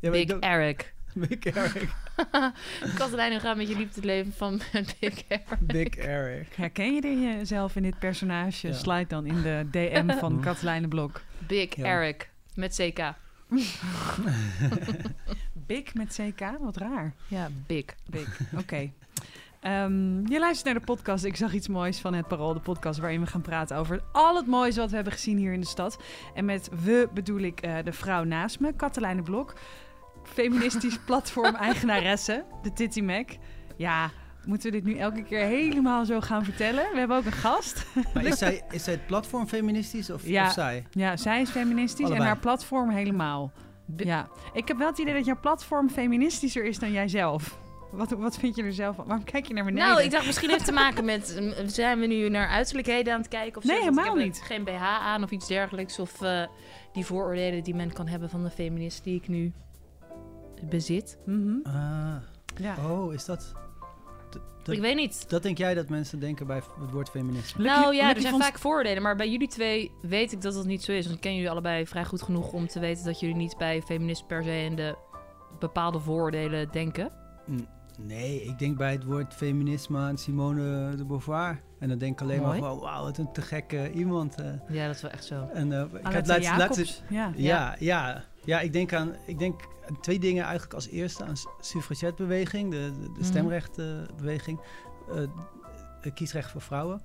Ja, Big dat- Eric. Big Eric. Gaat met je liefdesleven van Big Eric? Big Eric. Herken je jezelf in dit personage? Ja. Slide dan in de DM van Katelijne Blok. Big Ja. Eric. Met CK. Big met CK? Wat raar. Ja, Big. Big. Oké. Ehm, je luistert naar de podcast. Ik zag iets moois van het Parool, de podcast waarin we gaan praten over al het moois wat we hebben gezien hier in de stad. En met we bedoel ik eh, de vrouw naast me, Katelijne Blok, feministisch platform eigenaresse, de Titty Mac. Ja, moeten we dit nu elke keer helemaal zo gaan vertellen? We hebben ook een gast. Maar is zij, is zij het platform feministisch of, Ja. of zij? Ja, zij is feministisch Allebei. en haar platform helemaal. Ja, ik heb wel het idee dat jouw platform feministischer is dan jijzelf. Wat, wat vind je er zelf van? Waarom kijk je naar beneden? Nou, ik dacht misschien heeft het te maken met... Zijn we nu naar uiterlijkheden aan het kijken? Of zo? Nee, helemaal ik heb niet. Geen BH aan of iets dergelijks. Of eh, die vooroordelen die men kan hebben van de feminist die ik nu bezit. Mhm. Ah, Ja. oh, is dat... Ik weet niet. dat denk jij dat mensen denken bij het woord feminisme? Nou ja, er zijn vond- vaak vooroordelen. Maar bij jullie twee weet ik dat dat niet zo is. Want ik ken jullie allebei vrij goed genoeg om te weten... dat jullie niet bij feminist per se in de bepaalde vooroordelen denken. Nee, ik denk bij het woord feminisme aan Simone de Beauvoir. En dan denk ik alleen Mooi. maar van, wauw, wat een te gekke iemand. eh. Ja, dat is wel echt zo. en eh, ik had laatst, laatst. Ja. ja, ja, ja, ik denk aan ik denk aan twee dingen eigenlijk als eerste aan s- suffragettebeweging, de, de, de Mhm. stemrechtbeweging, eh, kiesrecht voor vrouwen.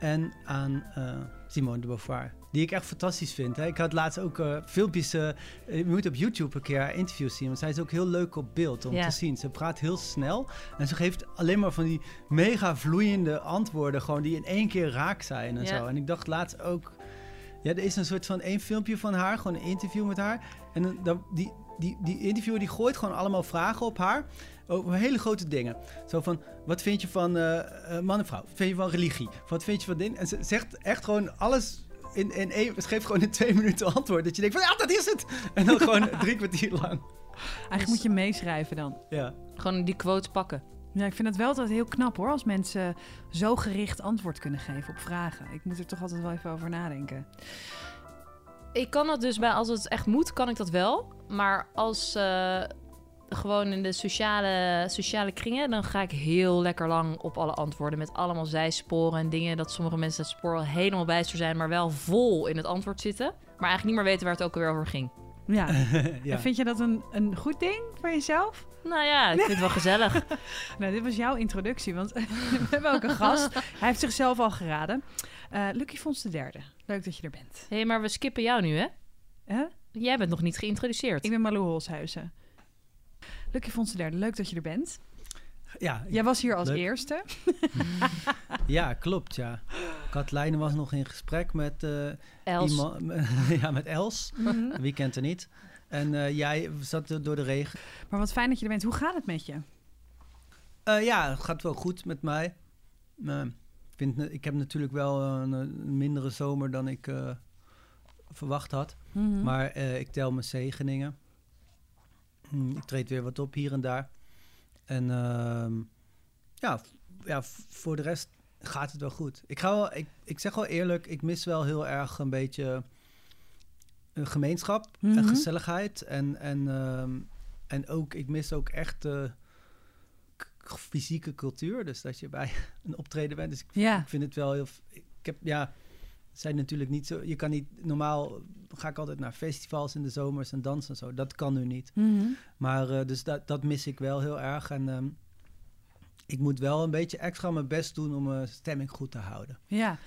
En aan eh, Simone de Beauvoir, die ik echt fantastisch vind. Hè. Ik had laatst ook eh, filmpjes, je moet op YouTube een keer haar interviews zien, want zij is ook heel leuk op beeld om Ja. te zien. Ze praat heel snel en ze geeft alleen maar van die mega vloeiende antwoorden, gewoon die in één keer raak zijn en Ja. zo. En ik dacht laatst ook, ja, er is een soort van één filmpje van haar, gewoon een interview met haar. En dan- die, die, die interviewer die gooit gewoon allemaal vragen op haar over hele grote dingen. Zo van, wat vind je van eh, eh, man en vrouw? Wat vind je van religie? Wat vind je van dit? En ze zegt echt gewoon alles in, in één... Ze geeft gewoon in twee minuten antwoord. Dat je denkt van, ja, dat is het! En dan gewoon drie kwartier lang. Eigenlijk moet je meeschrijven dan. Ja. Gewoon die quotes pakken. Ja, ik vind het wel altijd heel knap hoor, als mensen zo gericht antwoord kunnen geven op vragen. Ik moet er toch altijd wel even over nadenken. Ik kan dat dus bij, als het echt moet, kan ik dat wel. Maar als eh, gewoon in de sociale, sociale kringen, dan ga ik heel lekker lang op alle antwoorden. Met allemaal zijsporen en dingen dat sommige mensen het spoor helemaal bijster zijn, maar wel vol in het antwoord zitten. Maar eigenlijk niet meer weten waar het ook alweer over ging. Ja. ja. En vind je dat een, een goed ding voor jezelf? Nou ja, ik vind het wel gezellig. Nou, dit was jouw introductie, want we hebben ook een gast. Hij heeft zichzelf al geraden. Eh Lucky Fons de derde. Leuk dat je er bent. Hé, hey, maar we skippen jou nu, hè? Hè? Jij bent nog niet geïntroduceerd. Ik ben Malou Holshuizen. Lucky Fons de derde, leuk dat je er bent. Ja, Jij was hier als Leuk. eerste. ja, klopt, ja. Katlijne was nog in gesprek met, eh, Els. iemand, ja, met Els. Mhm. Wie kent er niet? En eh, jij zat door de regen. Maar wat fijn dat je er bent. Hoe gaat het met je? Eh, ja, het gaat wel goed met mij. Ik, vind, ik heb natuurlijk wel een, een mindere zomer dan ik eh, verwacht had. Mhm. Maar eh, ik tel mijn zegeningen. Ik treed weer wat op hier en daar. En ehm, ja, ja, voor de rest gaat het wel goed. Ik, ga wel, ik, ik zeg wel eerlijk, ik mis wel heel erg een beetje een gemeenschap Mhm. en gezelligheid. En, en, ehm, en ook, ik mis ook echt de fysieke cultuur. Dus dat je bij een optreden bent. Dus ik Ja. ik vind het wel heel. Ik heb ja. Zijn natuurlijk niet zo. Je kan niet. Normaal ga ik altijd naar festivals in de zomers en dansen en zo. Dat kan nu niet. Mhm. Maar eh, dus dat, dat mis ik wel heel erg. En ehm, ik moet wel een beetje extra mijn best doen om mijn stemming goed te houden. Ja.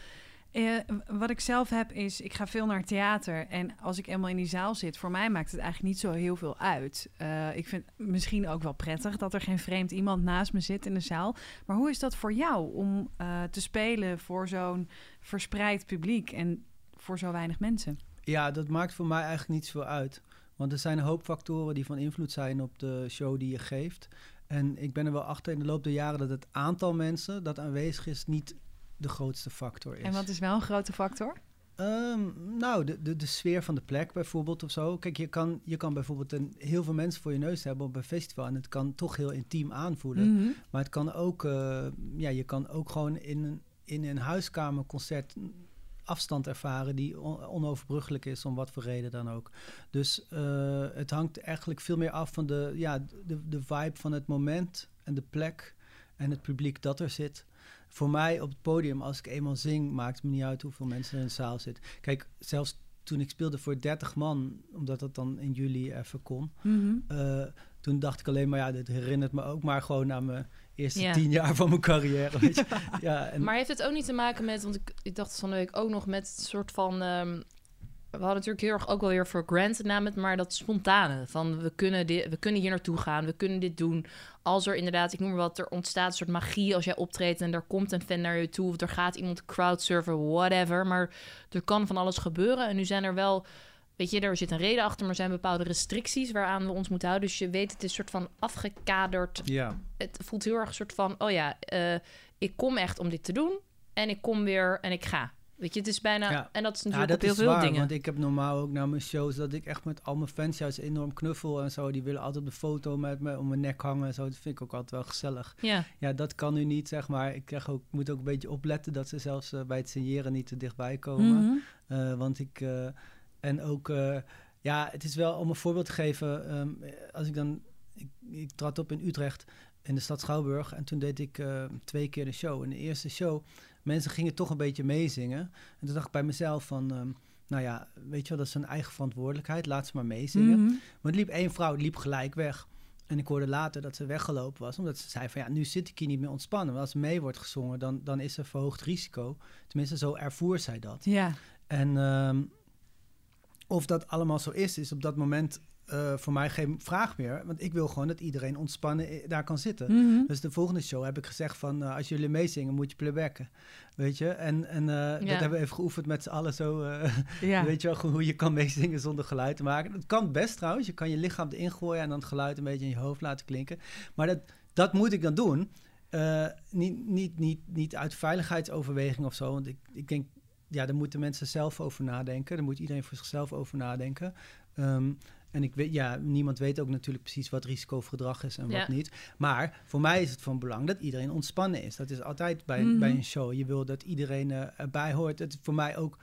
Eh, wat ik zelf heb is, ik ga veel naar theater. En als ik eenmaal in die zaal zit, voor mij maakt het eigenlijk niet zo heel veel uit. Eh, ik vind misschien ook wel prettig dat er geen vreemd iemand naast me zit in de zaal. Maar hoe is dat voor jou om eh, te spelen voor zo'n verspreid publiek en voor zo weinig mensen? Ja, dat maakt voor mij eigenlijk niet zoveel uit. Want er zijn een hoop factoren die van invloed zijn op de show die je geeft. En ik ben er wel achter in de loop der jaren dat het aantal mensen dat aanwezig is niet de grootste factor is. En wat is wel een grote factor? Ehm, nou, de, de, de sfeer van de plek bijvoorbeeld of zo. Kijk, je kan, je kan bijvoorbeeld een, heel veel mensen voor je neus hebben op een festival. En het kan toch heel intiem aanvoelen. Mhm. Maar het kan ook, eh, ja, je kan ook gewoon in een, in een huiskamerconcert afstand ervaren die on- onoverbruggelijk is, om wat voor reden dan ook. Dus eh, het hangt eigenlijk veel meer af van de, ja, de, de vibe van het moment en de plek en het publiek dat er zit. Voor mij op het podium, als ik eenmaal zing, maakt het me niet uit hoeveel mensen er in de zaal zitten. Kijk, zelfs toen ik speelde voor 30 man, omdat dat dan in juli even kon, Mhm. eh, toen dacht ik alleen maar, ja, dit herinnert me ook maar gewoon aan mijn eerste Ja. tien jaar van mijn carrière. Weet je? ja, en, Maar heeft het ook niet te maken met, want ik, ik dacht van de week ook nog met het soort van. ehm, we hadden natuurlijk heel erg ook wel weer voor granted namen, maar dat spontane. Van we kunnen, dit, we kunnen hier naartoe gaan, we kunnen dit doen. Als er inderdaad, ik noem maar wat, er ontstaat een soort magie als jij optreedt en er komt een fan naar je toe of er gaat iemand crowdsurfen, whatever. Maar er kan van alles gebeuren. En nu zijn er wel, weet je, er zit een reden achter, maar er zijn bepaalde restricties waaraan we ons moeten houden. Dus je weet, het is een soort van afgekaderd ja. het voelt heel erg een soort van, oh ja, eh, ik kom echt om dit te doen. En ik kom weer en ik ga. Weet je, het is bijna... Ja. En dat is Ja, natuurlijk dat op heel is veel waar, dingen. want ik heb normaal ook naar mijn shows dat ik echt met al mijn fans juist enorm knuffel en zo. Die willen altijd de foto met me om mijn nek hangen en zo. Dat vind ik ook altijd wel gezellig. Ja, Ja, dat kan nu niet, zeg maar. Ik krijg ook, moet ook een beetje opletten dat ze zelfs eh, bij het signeren niet te dichtbij komen. Mhm. Eh, want ik, eh, en ook, ja, het is wel om een voorbeeld te geven. ehm, als ik dan, ik, ik trad op in Utrecht in de stad Schouwburg en toen deed ik twee keer de show. In de eerste show, mensen gingen toch een beetje meezingen. En toen dacht ik bij mezelf van, ehm, nou ja, weet je wel, dat is hun eigen verantwoordelijkheid, laat ze maar meezingen. Mhm. Maar er liep één vrouw, liep gelijk weg. En ik hoorde later dat ze weggelopen was, omdat ze zei van ja, nu zit ik hier niet meer ontspannen. Want als mee wordt gezongen, dan, dan is er verhoogd risico. Tenminste, zo ervoer zij dat. Ja. En ehm, of dat allemaal zo is, is op dat moment eh, voor mij geen vraag meer. Want ik wil gewoon dat iedereen ontspannen i- daar kan zitten. Mhm. Dus de volgende show heb ik gezegd van... eh, als jullie meezingen, moet je playbacken. Weet je? En, en eh, dat hebben we even geoefend met z'n allen zo... eh, ja. Weet je wel, gewoon hoe je kan meezingen zonder geluid te maken. Dat kan best trouwens. Je kan je lichaam erin gooien en dan het geluid een beetje in je hoofd laten klinken. Maar dat, dat moet ik dan doen. Eh, niet, niet, niet, niet uit veiligheidsoverweging of zo. Want ik, ik denk, ja, daar moeten mensen zelf over nadenken. Daar moet iedereen voor zichzelf over nadenken. Ehm, en ik weet, ja, niemand weet ook natuurlijk precies wat risicogedrag is en Ja. wat niet. Maar voor mij is het van belang dat iedereen ontspannen is. Dat is altijd bij, Mhm. bij een show. Je wil dat iedereen eh, erbij hoort. Het is voor mij ook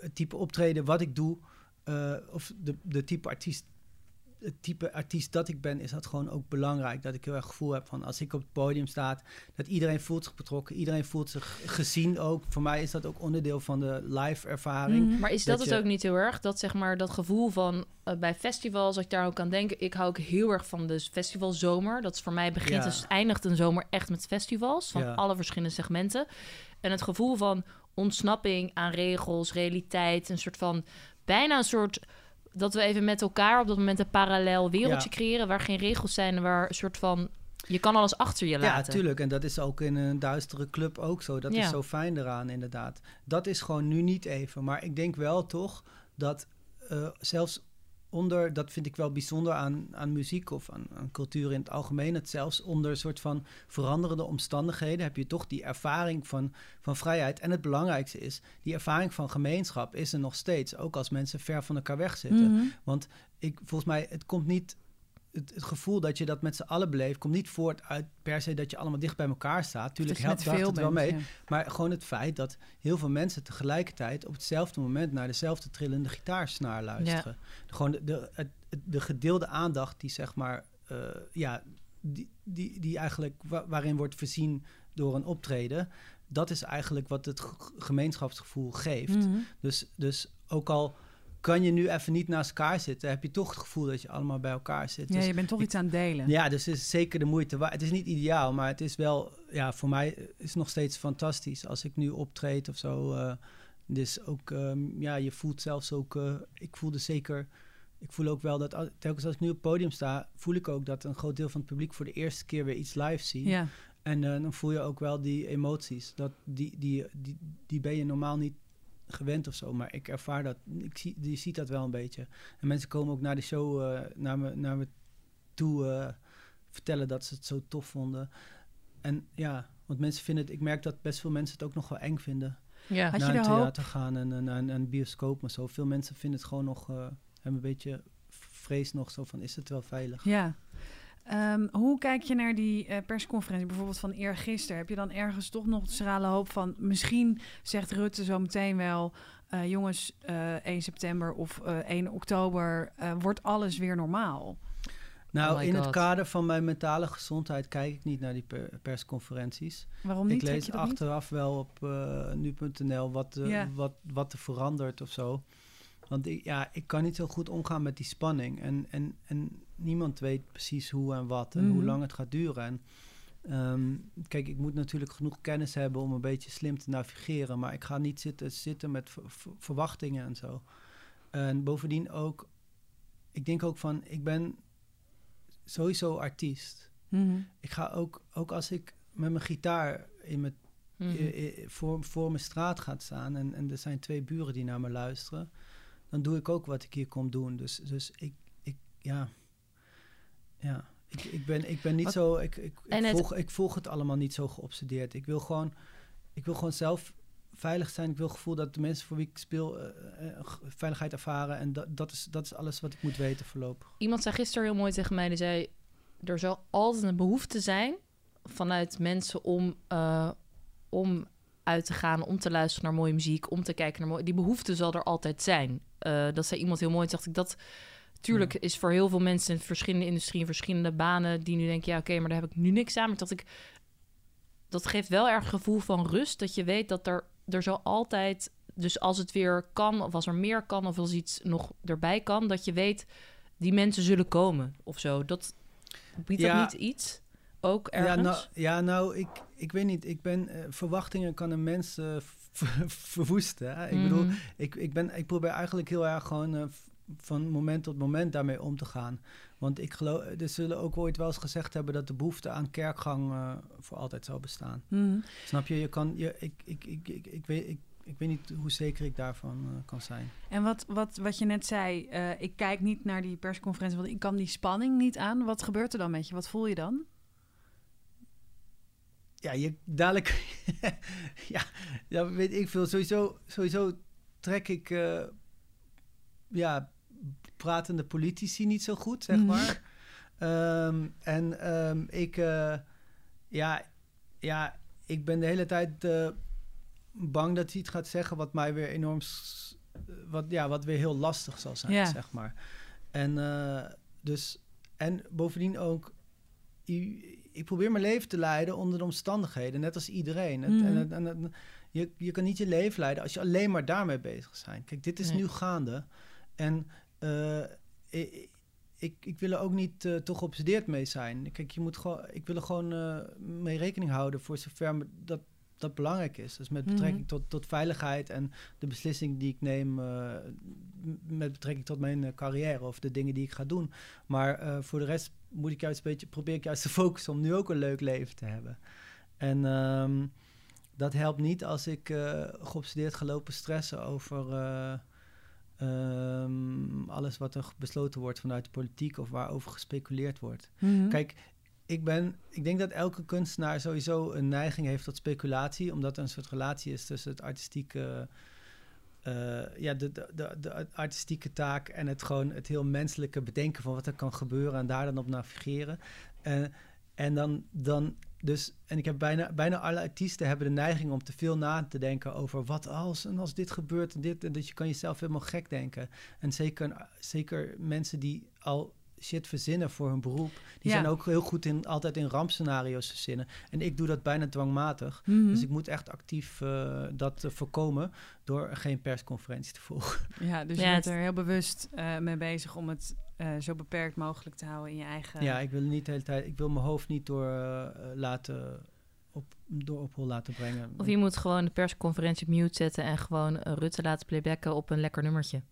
het type optreden wat ik doe, eh, of de, de type artiest, het type artiest dat ik ben, is dat gewoon ook belangrijk. Dat ik heel erg gevoel heb van als ik op het podium sta, dat iedereen voelt zich betrokken, iedereen voelt zich gezien ook. Voor mij is dat ook onderdeel van de live ervaring. Mhm. maar is dat, Dat het je- ook niet heel erg? Dat zeg maar dat gevoel van eh, bij festivals, als ik daar ook aan denk, ik hou ook heel erg van de festivalzomer. Dat is voor mij begint Ja. dus eindigt een zomer echt met festivals van Ja. alle verschillende segmenten. En het gevoel van ontsnapping aan regels, realiteit, een soort van bijna een soort dat we even met elkaar op dat moment een parallel wereldje Ja. creëren waar geen regels zijn en waar een soort van je kan alles achter je Ja, laten. tuurlijk. En dat is ook in een duistere club ook zo. Dat Ja. is zo fijn eraan, inderdaad. Dat is gewoon nu niet even. Maar ik denk wel toch dat eh, zelfs onder, dat vind ik wel bijzonder aan, aan muziek of aan, aan cultuur in het algemeen, dat zelfs onder een soort van veranderende omstandigheden heb je toch die ervaring van, van vrijheid. En het belangrijkste is, die ervaring van gemeenschap is er nog steeds, ook als mensen ver van elkaar weg zitten. Mhm. Want ik, volgens mij, het komt niet. Het, het gevoel dat je dat met z'n allen beleeft, komt niet voort uit per se dat je allemaal dicht bij elkaar staat. Tuurlijk Dat helpt veel het wel mee. ja. Maar gewoon het feit dat heel veel mensen tegelijkertijd op hetzelfde moment naar dezelfde trillende gitaarsnaar luisteren. Gewoon de, de, het- het- de gedeelde aandacht die zeg maar, eh, ja, die, die, die eigenlijk wa- waarin wordt voorzien door een optreden. Dat is eigenlijk wat het gemeenschapsgevoel geeft. Mhm. Dus, dus ook al kan je nu even niet naast elkaar zitten, heb je toch het gevoel dat je allemaal bij elkaar zit. Ja, Dus je bent toch ik- iets aan het delen. ja, dus het is zeker de moeite waard. Het is niet ideaal, maar het is wel, ja, voor mij is het nog steeds fantastisch als ik nu optreed of zo. eh, dus ook, ehm, ja, je voelt zelfs ook, eh, ik voelde zeker, ik voel ook wel dat telkens als ik nu op het podium sta, voel ik ook dat een groot deel van het publiek voor de eerste keer weer iets live ziet. Ja. En eh, dan voel je ook wel die emoties. Dat, die, die, die, die ben je normaal niet gewend of zo. Maar ik ervaar dat. Ik zie, je ziet dat wel een beetje. En mensen komen ook naar de show eh, naar, me, naar me toe eh, vertellen dat ze het zo tof vonden. En ja, want mensen vinden het... Ik merk dat best veel mensen het ook nog wel eng vinden. Ja. Naar een hoop- theater gaan en, en, en, en bioscoop en zo. Veel mensen vinden het gewoon nog... eh hebben een beetje vrees nog zo van, is het wel veilig? Ja. Ehm, hoe kijk je naar die eh, persconferentie bijvoorbeeld van eergisteren? Heb je dan ergens toch nog de schrale hoop van... misschien zegt Rutte zo meteen wel... eh, jongens, eh 1 september of eh 1 oktober eh, wordt alles weer normaal. Nou, Oh in het kader van mijn mentale gezondheid kijk ik niet naar die per- persconferenties. Waarom niet? ik lees niet? achteraf wel op eh, nu.nl wat, eh, wat, wat er verandert of zo. Want ik, ja, ik kan niet zo goed omgaan met die spanning. En, en, en niemand weet precies hoe en wat en hoe Mhm. lang het gaat duren. En, ehm, kijk, ik moet natuurlijk genoeg kennis hebben om een beetje slim te navigeren. Maar ik ga niet zitten, zitten met ver- ver- verwachtingen en zo. En bovendien ook, ik denk ook van, ik ben sowieso artiest. Mhm. Ik ga ook, ook als ik met mijn gitaar in mijn Mhm. voor, voor mijn straat gaat staan en, en er zijn twee buren die naar me luisteren, dan doe ik ook wat ik hier kom doen. Dus, dus ik, ik, ja, ja, ik, ik, ben, ik ben niet Wat- zo, ik, ik, ik, En het- volg, ik volg het allemaal niet zo geobsedeerd. Ik wil gewoon, ik wil gewoon zelf veilig zijn. Ik wil het gevoel dat de mensen voor wie ik speel eh, eh, g- veiligheid ervaren. En dat, dat, is, dat is alles wat ik moet weten voorlopig. Iemand zei gisteren heel mooi tegen mij, die zei... er zal altijd een behoefte zijn vanuit mensen om, eh, om uit te gaan, om te luisteren naar mooie muziek, om te kijken naar mooie... Die behoefte zal er altijd zijn. Eh, dat zei iemand heel mooi. Toen dacht ik, dat... Tuurlijk Ja. is voor heel veel mensen in verschillende industrieën, verschillende banen... die nu denken, ja oké, maar daar heb ik nu niks aan. Maar dacht ik, dat geeft wel erg gevoel van rust. Dat je weet dat er, er zal altijd... Dus als het weer kan, of als er meer kan, of als iets nog erbij kan... dat je weet, die mensen zullen komen of zo. Dat biedt Ja. dat niet iets? Ook ergens? Ja, nou, ja, nou ik, ik weet niet. Ik ben, eh, verwachtingen kan een mens eh, ver- verwoesten. Hè? Ik bedoel, Mhm. ik, ik, ben, ik probeer eigenlijk heel erg gewoon eh, van moment tot moment daarmee om te gaan. Want ik geloof, er zullen ook ooit wel eens gezegd hebben dat de behoefte aan kerkgang eh, voor altijd zal bestaan. Mhm. Snap je? Je kan, je, ik, ik, ik, ik, ik, weet, ik, ik weet niet hoe zeker ik daarvan eh, kan zijn. En wat, wat, wat je net zei, eh, ik kijk niet naar die persconferentie, want ik kan die spanning niet aan. Wat gebeurt er dan met je? Wat voel je dan? Ja, je dadelijk. ja, ja, weet ik veel. Sowieso, sowieso trek ik. eh, ja, pratende politici niet zo goed, zeg Mhm. maar. Ehm, en ehm, ik. eh, ja, ja, ik ben de hele tijd eh, bang dat hij iets gaat zeggen wat mij weer enorm. Wat, ja, wat weer heel lastig zal zijn, zeg maar. En dus. En bovendien ook. Ik probeer mijn leven te leiden onder de omstandigheden, net als iedereen. Het- Mhm. en, het- en, het- je, je kan niet je leven leiden als je alleen maar daarmee bezig bent. Kijk, dit is Nee. nu gaande. En eh, ik, ik, ik wil er ook niet eh, toch geobsedeerd mee zijn. Kijk, je moet gewoon, ik wil er gewoon eh, mee rekening houden voor zover dat, dat belangrijk is. Dus met Mhm. betrekking tot, tot veiligheid en de beslissing die ik neem eh, met betrekking tot mijn eh, carrière of de dingen die ik ga doen. Maar eh, voor de rest moet ik juist een beetje, probeer ik juist te focussen om nu ook een leuk leven te hebben. En ehm, dat helpt niet als ik eh geobsedeerd ga lopen stressen over eh, ehm, alles wat er besloten wordt vanuit de politiek of waarover gespeculeerd wordt. Mhm. Kijk, ik, ben, ik denk dat elke kunstenaar sowieso een neiging heeft tot speculatie, omdat er een soort relatie is tussen het artistieke, ja, de, de, de, de artistieke taak en het gewoon het heel menselijke bedenken van wat er kan gebeuren en daar dan op navigeren. Eh, en dan, dan dus, en ik heb bijna, bijna alle artiesten hebben de neiging om te veel na te denken over wat als en als dit gebeurt en dit en dat je kan jezelf helemaal gek denken. En zeker, zeker mensen die al shit verzinnen voor hun beroep, die Ja. zijn ook heel goed in altijd in rampscenario's verzinnen. En ik doe dat bijna dwangmatig. Mhm. Dus ik moet echt actief eh, dat eh, voorkomen door geen persconferentie te volgen. Ja, dus Ja, je bent het- er heel bewust eh, mee bezig om het eh, zo beperkt mogelijk te houden in je eigen... Ja, ik wil niet de hele tijd, ik wil mijn hoofd niet door laten op, door op hol laten brengen. Of je moet gewoon de persconferentie op mute zetten... en gewoon Rutte laten playbacken op een lekker nummertje.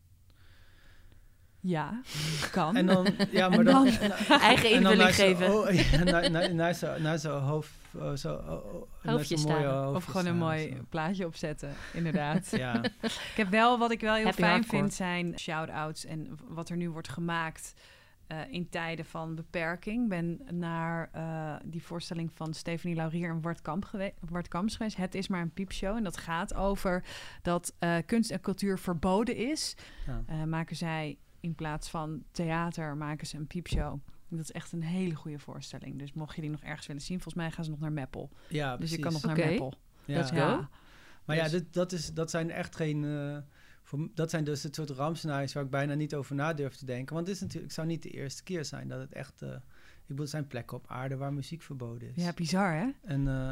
Ja, kan. En dan, ja, maar En dan, dan en- Eigen invulling geven. oh, ja, naar, naar, naar zo- zo'n hoofd, oh, zo, oh, Hoofdje zo'n mooie hoofdje of gewoon een mooi zo. plaatje opzetten, inderdaad. Ja, Ik heb wel, wat ik wel heel Happy fijn hardcore. vind, zijn shout-outs en wat er nu wordt gemaakt eh, in tijden van beperking. Ik ben naar eh, die voorstelling van Stephanie Laurier en Wart, Kamp Wart Kamps geweest. Het is maar een piepshow. En dat gaat over dat eh, kunst en cultuur verboden is. ja. Eh, maken zij in plaats van theater, maken ze een piepshow. Dat is echt een hele goede voorstelling. Dus mocht je die nog ergens willen zien, volgens mij gaan ze nog naar Meppel. Ja, Dus precies. je kan nog naar Meppel. Ja. Let's go. Ja. Maar ja, Dus- dit, dat, is, dat zijn echt geen... eh, voor, dat zijn dus het soort rampscenario's waar ik bijna niet over na durf te denken. Want het is natuurlijk, het zou niet de eerste keer zijn dat het echt... eh, ik bedoel, er zijn plekken op aarde waar muziek verboden is. Ja, bizar hè? En eh,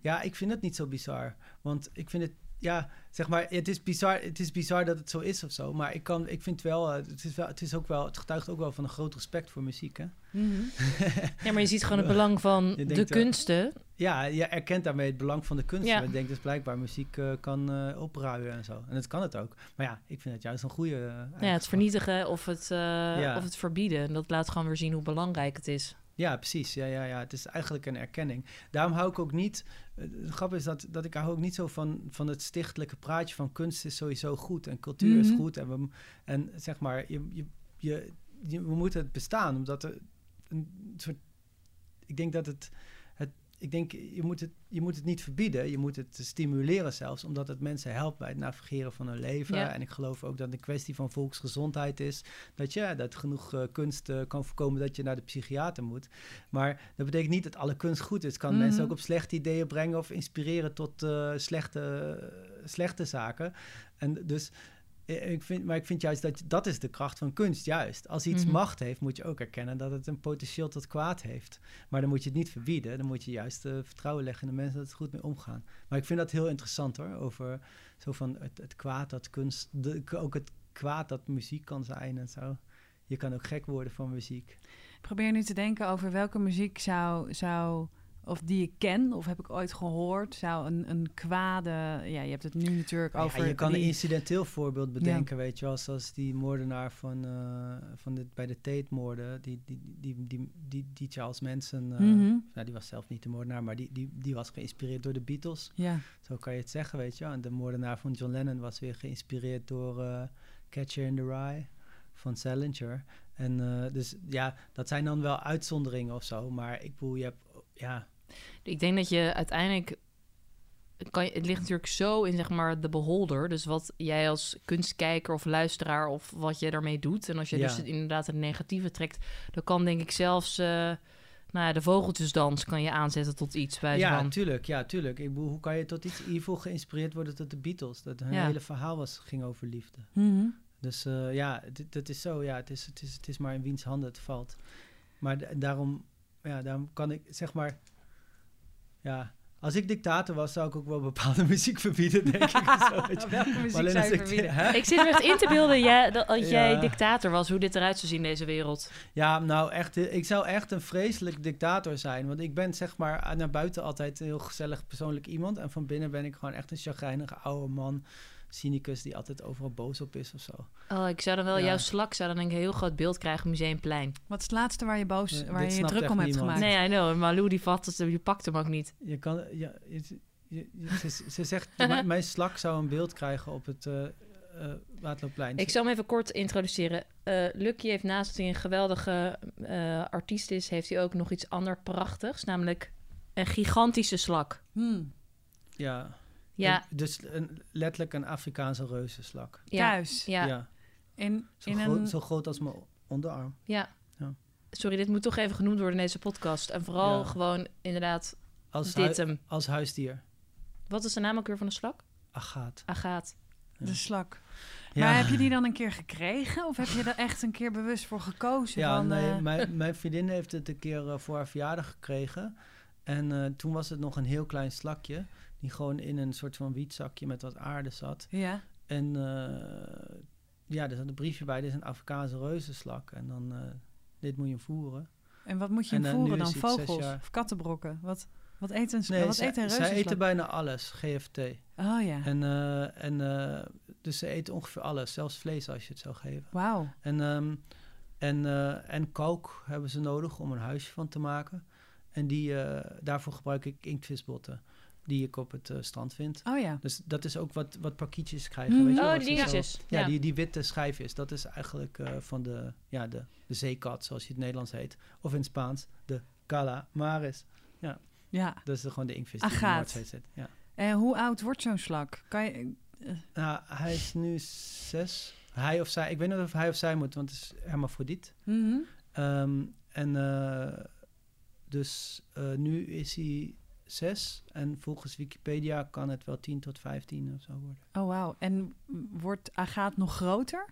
ja, ik vind het niet zo bizar. Want ik vind het, ja, zeg maar, het is bizar, het is bizar dat het zo is of zo. Maar ik, kan, ik vind wel, eh, het is wel, het is ook wel, het getuigt ook wel van een groot respect voor muziek, hè? Ja, maar je ziet gewoon het belang van Je de denkt wel- kunsten. Ja, je erkent daarmee het belang van de kunst. Ja. Ja. Ik denk dus blijkbaar muziek eh, kan eh opruien en zo. En dat kan het ook. Maar ja, ik vind het juist een goede. Ja, het vernietigen of het, Ja. of het verbieden. Dat laat gewoon weer zien hoe belangrijk het is. Ja, precies. Ja, ja, ja. Het is eigenlijk een erkenning. Daarom hou ik ook niet. eh, Het grap is dat, dat ik hou ook niet zo van, van het stichtelijke praatje van kunst is sowieso goed en cultuur is Mhm. goed. En, we, en zeg maar, je, je, je, je- we moeten het bestaan, omdat er een soort. Ik denk dat het. Ik denk, je moet het, je moet het niet verbieden, je moet het stimuleren zelfs, omdat het mensen helpt bij het navigeren van hun leven. Ja. En ik geloof ook dat het een kwestie van volksgezondheid is, dat je dat genoeg eh, kunst eh, kan voorkomen dat je naar de psychiater moet. Maar dat betekent niet dat alle kunst goed is. Het kan Mhm. mensen ook op slechte ideeën brengen of inspireren tot eh, slechte, slechte zaken. En dus, ik vind, maar ik vind juist dat dat is de kracht van kunst, juist. Als iets Mhm. macht heeft, moet je ook erkennen dat het een potentieel tot kwaad heeft. Maar dan moet je het niet verbieden. Dan moet je juist eh, vertrouwen leggen in de mensen dat het goed mee omgaan. Maar ik vind dat heel interessant hoor, over zo van het, het kwaad dat kunst, de, ook het kwaad dat muziek kan zijn en zo. Je kan ook gek worden van muziek. Ik probeer nu te denken over welke muziek zou, zou of die ik ken, of heb ik ooit gehoord, zou een, een kwade... Ja, je hebt het nu natuurlijk over... ja, je kan die- een incidenteel voorbeeld bedenken, weet je wel. Zoals die moordenaar van, eh, van dit, bij de Tate-moorden, die, die, die, die, die, die Charles Manson... Mhm. nou, die was zelf niet de moordenaar, maar die, die, die was geïnspireerd door de Beatles. Ja, Zo kan je het zeggen, weet je wel. En de moordenaar van John Lennon was weer geïnspireerd door eh, Catcher in the Rye van Salinger. En dus ja, dat zijn dan wel uitzonderingen of zo. Maar ik bedoel, je hebt... Ja, Ik denk dat je uiteindelijk... Kan je, het ligt natuurlijk zo in zeg maar de beholder. Dus wat jij als kunstkijker of luisteraar of wat je daarmee doet. En als je Ja. dus inderdaad het negatieve trekt... dan kan denk ik zelfs... eh, nou ja, de vogeltjesdans kan je aanzetten tot iets bij ja, van. tuurlijk, ja, tuurlijk. Ik bedoel, hoe kan je tot iets evil geïnspireerd worden tot de Beatles? Dat hun Ja. hele verhaal was, ging over liefde. Mhm. Dus eh, ja, dat is zo. Ja, het is, het, is, het is maar in wiens handen het valt. Maar da- daarom, ja, daarom kan ik, zeg maar... Ja, als ik dictator was, zou ik ook wel bepaalde muziek verbieden, denk ik. of zo. Welke muziek alleen zou als je ik- verbieden? hè? Ik zit me echt in te beelden jij, dat, als jij dictator was, hoe dit eruit zou zien in deze wereld. Ja, nou echt, ik zou echt een vreselijk dictator zijn. Want ik ben zeg maar naar buiten altijd een heel gezellig persoonlijk iemand. En van binnen ben ik gewoon echt een chagrijnige oude man. Cynicus die altijd overal boos op is of zo. Oh, ik zou dan wel, Ja. jouw slak zou dan denk ik een heel groot beeld krijgen, Museumplein. Wat is het laatste waar je boos, Ja, waar je je druk om hebt niemand. gemaakt? Nee, I know. Malou die vat het, die pakt hem ook niet. Je kan, ja, je, je- je- ze, ze zegt, mijn, slak zou een beeld krijgen op het eh eh, Waterloopplein. Ik zal hem even kort introduceren. Eh Lucky heeft naast dat hij een geweldige eh, artiest is, heeft hij ook nog iets ander prachtigs, namelijk een gigantische slak. Hmm. Ja, Ja, Een- dus een, letterlijk een Afrikaanse reuzenslak. ja, Thuis. ja, ja. Ja, In, zo, in groot, een... zo groot als mijn onderarm. Ja. Sorry, dit moet toch even genoemd worden in deze podcast. En vooral Ja. gewoon inderdaad Als, dit hui- hem. als huisdier. Wat is de naam ook weer van de slak? Agaat. Agaat. De slak. Ja. Maar heb je die dan een keer gekregen? Of heb je er echt een keer bewust voor gekozen? Ja, van, nee, eh, mijn, mijn vriendin heeft het een keer eh, voor haar verjaardag gekregen. En eh, toen was het nog een heel klein slakje. Die gewoon in een soort van wietzakje met wat aarde zat. Ja. En eh, ja, er zat een briefje bij. Dit is een Afrikaanse reuzenslak. En dan, eh, dit moet je voeren. En wat moet je En, hem voeren dan? Vogels of kattenbrokken? Wat, wat eten, Nee, wat zij, eten een zij reuzenslak? eten bijna alles, GFT. Oh ja, En, eh, en, dus ze eten ongeveer alles, zelfs vlees als je het zou geven. wauw. En, ehm, en, en kalk hebben ze nodig om een huisje van te maken. En die, daarvoor gebruik ik inktvisbotten, die ik op het eh, strand vind. Oh ja. Dus dat is ook wat, wat pakietjes krijgen. Mhm. weet je Oh, die dingetjes. ja, Ja. Die, die witte schijfjes. Dat is eigenlijk eh, van de, ja, de, de zeekat, zoals je het Nederlands heet. Of in het Spaans, de calamares. ja. Dat is de- gewoon de inktvis die in de. Noordzee zit. Ja. En hoe oud wordt zo'n slak? Kan je... Nou, hij is nu zes. Hij of zij, ik weet niet of hij of zij moet, want het is hermafrodiet. Mhm. Ehm, en eh, dus eh, nu is hij zes. En volgens Wikipedia kan het wel 10 tot 15 of zo worden. Oh, wauw. En wordt Agaat nog groter?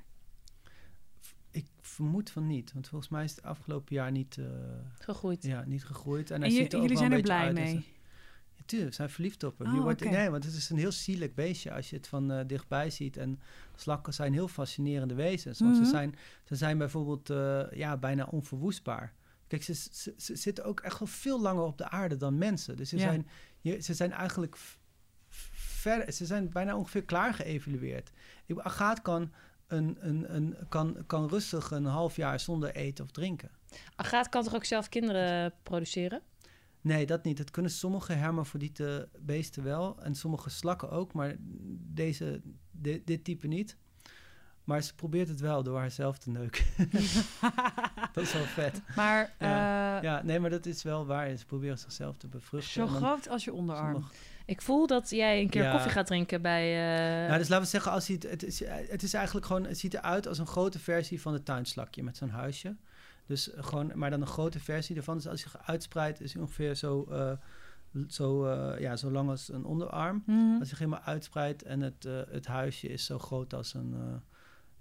Ik vermoed van niet, want volgens mij is het afgelopen jaar niet, eh, Gegroeid. ja, niet gegroeid. En, hij ziet er ook jullie wel zijn er blij uit mee? een- Ja, tuurlijk, we zijn verliefd op hem. Oh, wordt. Nee, want het is een heel zielig beestje als je het van eh, dichtbij ziet. En slakken zijn heel fascinerende wezens. Want Mhm. ze, zijn, ze zijn bijvoorbeeld eh, ja, bijna onverwoestbaar. Kijk, ze, ze, ze zitten ook echt wel veel langer op de aarde dan mensen. Dus ze, Ja. zijn, je, ze zijn eigenlijk verder, ze zijn bijna ongeveer klaar geëvalueerd. Agaat kan, een, een, een, kan, kan rustig een half jaar zonder eten of drinken. Agaat kan toch ook zelf kinderen produceren? Nee, dat niet. Het kunnen sommige hermafrodiete beesten wel en sommige slakken ook, maar deze, di- dit type niet. Maar ze probeert het wel door haarzelf te neuken. dat is wel vet. Maar eh, Ja, nee, maar dat is wel waar. Ze proberen zichzelf te bevruchten. zo groot als je onderarm. sommige- Ik voel dat jij een keer Ja. koffie gaat drinken bij... eh, Nou, dus laten we zeggen, als hij het, het, is, het is eigenlijk gewoon, het ziet eruit als een grote versie van het tuinslakje met zo'n huisje. Dus eh, gewoon, maar dan een grote versie ervan. Dus als je uitspreidt, is hij ongeveer zo, eh, zo, eh, ja, zo lang als een onderarm. Mhm. Als je helemaal uitspreidt en het, eh, het huisje is zo groot als een, eh,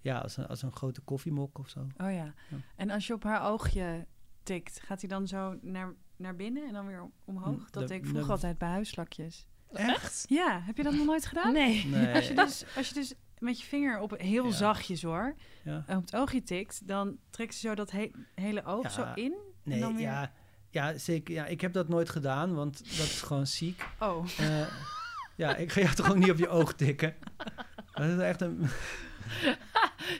ja, als een, als een grote koffiemok of zo. Oh ja. Ja. En als je op haar oogje tikt, gaat hij dan zo naar, naar binnen en dan weer omhoog? Mm, Dat deed ik vroeger altijd bij huisslakjes. Echt? Ja, heb je dat nog nooit gedaan? Nee. Nee, Als je, dus, als je dus met je vinger op heel Ja. zachtjes hoor, ja. op het oogje tikt, dan trekt ze zo dat he- hele oog Ja. zo in. en nee dan weer... ja, ja, zeker. Ja, ik heb dat nooit gedaan, want dat is gewoon ziek. Oh, Eh, ja, ik ga jou toch ook niet op je oog tikken? Dat is echt een...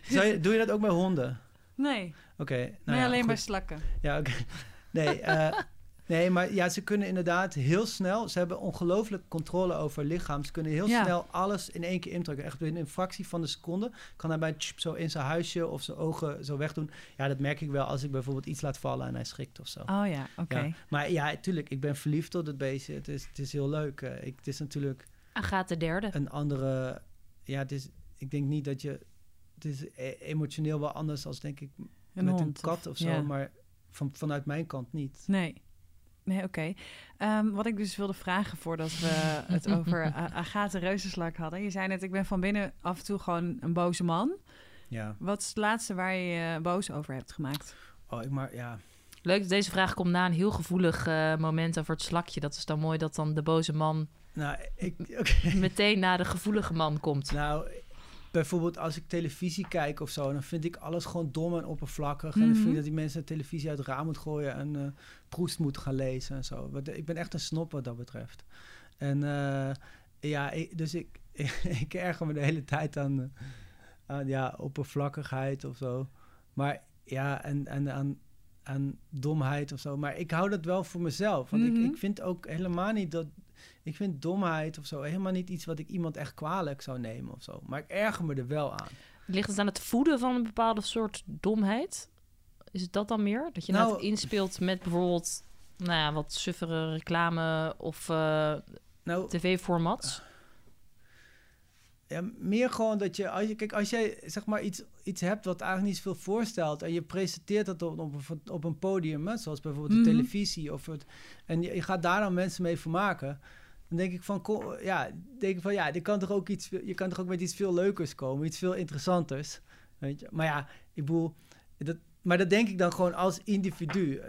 Zou je, doe je dat ook bij honden? nee. Oké. nou nee, ja, alleen goed. bij slakken. Ja, oké. Nee, eh, nee, maar ja, ze kunnen inderdaad heel snel... Ze hebben ongelooflijk controle over lichaam. Ze kunnen heel Ja. snel alles in één keer indrukken. Echt binnen een fractie van de seconde kan hij bij zo in zijn huisje of zijn ogen zo wegdoen. Ja, dat merk ik wel als ik bijvoorbeeld iets laat vallen en hij schrikt of zo. Oh ja, oké. Ja. Maar ja, tuurlijk, ik ben verliefd op het beestje. Het is, het is heel leuk. Eh, ik, het is natuurlijk Agaat de derde. een andere... Ja, het is, ik denk niet dat je... Het is e- emotioneel wel anders als denk ik Een met hond. een kat of zo. ja. Maar van, vanuit mijn kant niet. Nee. Nee, oké. Ehm, wat ik dus wilde vragen voordat we het over A- Agathe Reuzenslak hadden. Je zei net, ik ben van binnen af en toe gewoon een boze man. Ja. Wat is het laatste waar je je boos over hebt gemaakt? Oh, ik maar ja. Leuk dat deze vraag komt na een heel gevoelig eh, moment over het slakje. Dat is dan mooi dat dan de boze man Nou, ik, oké. meteen na de gevoelige man komt. nou, bijvoorbeeld als ik televisie kijk of zo, dan vind ik alles gewoon dom en oppervlakkig. En dan vind Mhm. ik dat die mensen de televisie uit het raam moet gooien en eh Proest moet gaan lezen en zo. Want Ik ben echt een snop wat dat betreft. En eh, ja, ik, dus ik, ik erger me de hele tijd aan, eh, aan ja, oppervlakkigheid of zo. Maar ja, en, en aan, aan domheid of zo. Maar ik hou dat wel voor mezelf. Want Mhm. ik, ik vind ook helemaal niet dat. Ik vind domheid of zo helemaal niet iets wat ik iemand echt kwalijk zou nemen of zo. Maar ik erger me er wel aan. Ligt het aan het voeden van een bepaalde soort domheid? Is het dat dan meer? Dat je nou, Nou- inspeelt met bijvoorbeeld nou ja, wat suffere reclame of eh, Nou, tv-formats? Ja, meer gewoon dat je, als je, kijk, als jij zeg maar iets, iets hebt wat eigenlijk niet zoveel voorstelt en je presenteert dat op, op, een- op een podium, hè, zoals bijvoorbeeld Mhm. de televisie, of het, en je, je gaat daar dan mensen mee vermaken, dan denk ik van, kom, ja, denk ik van, ja, dit kan toch ook iets, je kan toch ook met iets veel leukers komen, iets veel interessanters, weet je. Maar ja, ik bedoel, dat, maar dat denk ik dan gewoon als individu.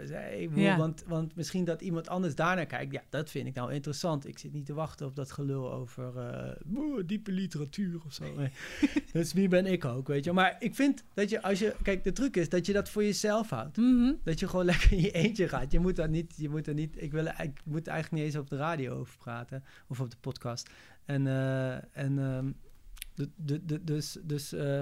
Ja. want, want misschien dat iemand anders daarnaar kijkt, ja, dat vind ik nou interessant. Ik zit niet te wachten op dat gelul over eh, boe, diepe literatuur of zo. Nee. dus wie ben ik ook, weet je. Maar ik vind dat je, als je, kijk, de truc is dat je dat voor jezelf houdt. Mhm. Dat je gewoon lekker in je eentje gaat. Je moet daar niet, je moet er niet, ik, wil, ik moet eigenlijk niet eens op de radio over praten. Of op de podcast. En, eh, en ehm, de, de, de, dus, dus eh,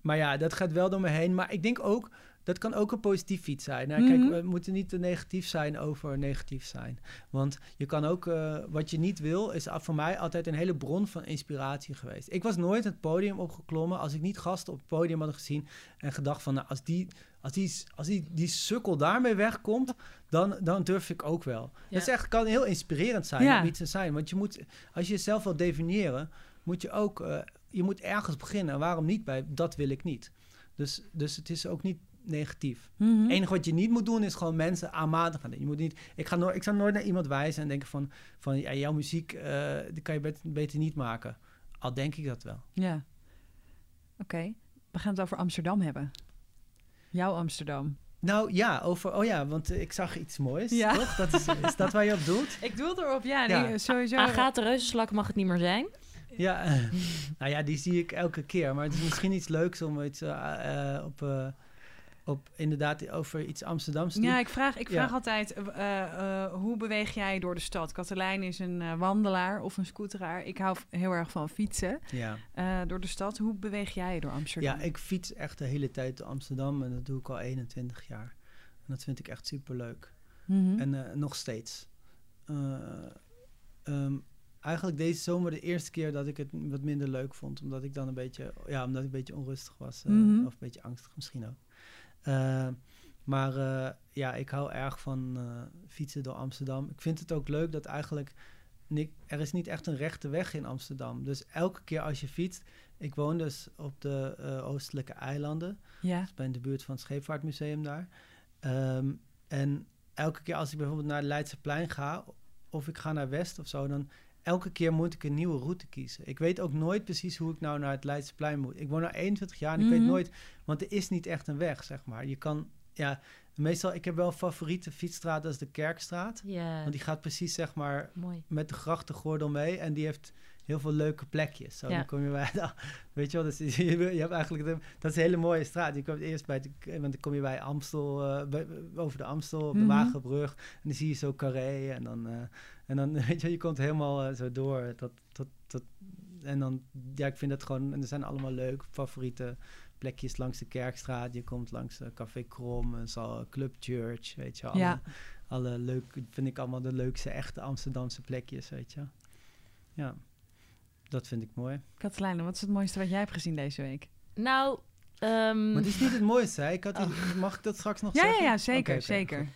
maar ja, dat gaat wel door me heen. Maar ik denk ook, dat kan ook een positief iets zijn. Nou, Mhm. Kijk, we moeten niet te negatief zijn over negatief zijn. Want je kan ook, eh, wat je niet wil, is voor mij altijd een hele bron van inspiratie geweest. Ik was nooit het podium opgeklommen als ik niet gasten op het podium had gezien en gedacht van, nou, als die, als die, als die, die sukkel daarmee wegkomt, dan, dan durf ik ook wel. Ja. Dat is echt, kan heel inspirerend zijn Ja. om iets te zijn. Want je moet, als je jezelf wil definiëren, moet je ook, eh, je moet ergens beginnen. Waarom niet bij dat wil ik niet? Dus, dus het is ook niet negatief. Mhm. Het enige wat je niet moet doen is gewoon mensen aanmatigen. Je moet niet, ik, ga nooit, ik zou nooit naar iemand wijzen en denken van, van ja, jouw muziek eh, die kan je bet- beter niet maken. Al denk ik dat wel. Ja. Oké, we gaan het over Amsterdam hebben. Jouw Amsterdam. Nou ja, over, oh ja, want eh, ik zag iets moois. Ja. Toch? Dat is, is dat waar je op doet? Ik doe het erop, ja. Ja. Nee, sowieso. Agatha Reuzenslak mag het niet meer zijn. Ja, eh, nou ja, die zie ik elke keer. Maar het is misschien iets leuks om iets eh, eh, op, eh, op inderdaad over iets Amsterdams. Ja, ik vraag, ik Ja. vraag altijd, eh, eh, hoe beweeg jij door de stad? Katelijn is een eh, wandelaar of een scooteraar. Ik hou heel erg van fietsen Ja. door de stad. Hoe beweeg jij door Amsterdam? ja, ik fiets echt de hele tijd door Amsterdam en dat doe ik al 21 jaar. En dat vind ik echt superleuk. Mhm. En nog steeds. Eh, ehm, eigenlijk deze zomer de eerste keer dat ik het wat minder leuk vond. Omdat ik dan een beetje, ja, omdat ik een beetje onrustig was. Mhm. Of een beetje angstig misschien ook. Eh, maar eh, ja, ik hou erg van eh, fietsen door Amsterdam. Ik vind het ook leuk dat eigenlijk... er is niet echt een rechte weg in Amsterdam. Dus elke keer als je fietst... Ik woon dus op de oostelijke eilanden. ja. Is bij in de buurt van het Scheepvaartmuseum daar. Ehm, en elke keer als ik bijvoorbeeld naar het Leidseplein ga... of ik ga naar West of zo... dan elke keer moet ik een nieuwe route kiezen. Ik weet ook nooit precies hoe ik nou naar het Leidseplein moet. Ik woon al 21 jaar en ik weet Mhm. nooit... want er is niet echt een weg, zeg maar. Je kan... Ja, meestal... Ik heb wel een favoriete fietsstraat, dat is de Kerkstraat. Want die gaat precies, zeg maar, mooi. met de grachtengordel mee. En die heeft heel veel leuke plekjes. Zo, Ja. dan kom je bij... weet je wel, dus je, je hebt eigenlijk... De, dat is een hele mooie straat. Je komt eerst bij... De, want dan kom je bij Amstel... eh, bij- over de Amstel, op de Mhm. Wagenbrug. En dan zie je zo Carré. En dan... eh, en dan, weet je, je komt helemaal eh, zo door tot, tot, tot... En dan... Ja, ik vind dat gewoon... En er zijn allemaal leuk favoriete plekjes langs de Kerkstraat. Je komt langs eh, Café Krom, en zal Club Church, weet je. Ja. alle leuk, vind ik allemaal de leukste echte Amsterdamse plekjes, weet je. Ja, dat vind ik mooi. Katelijne, wat is het mooiste wat jij hebt gezien deze week? Nou, ehm, Maar het is niet het mooiste, hè? Ik had die- Mag ik dat straks nog Ja, ja, zeggen? ja, zeker, oké, zeker. goed.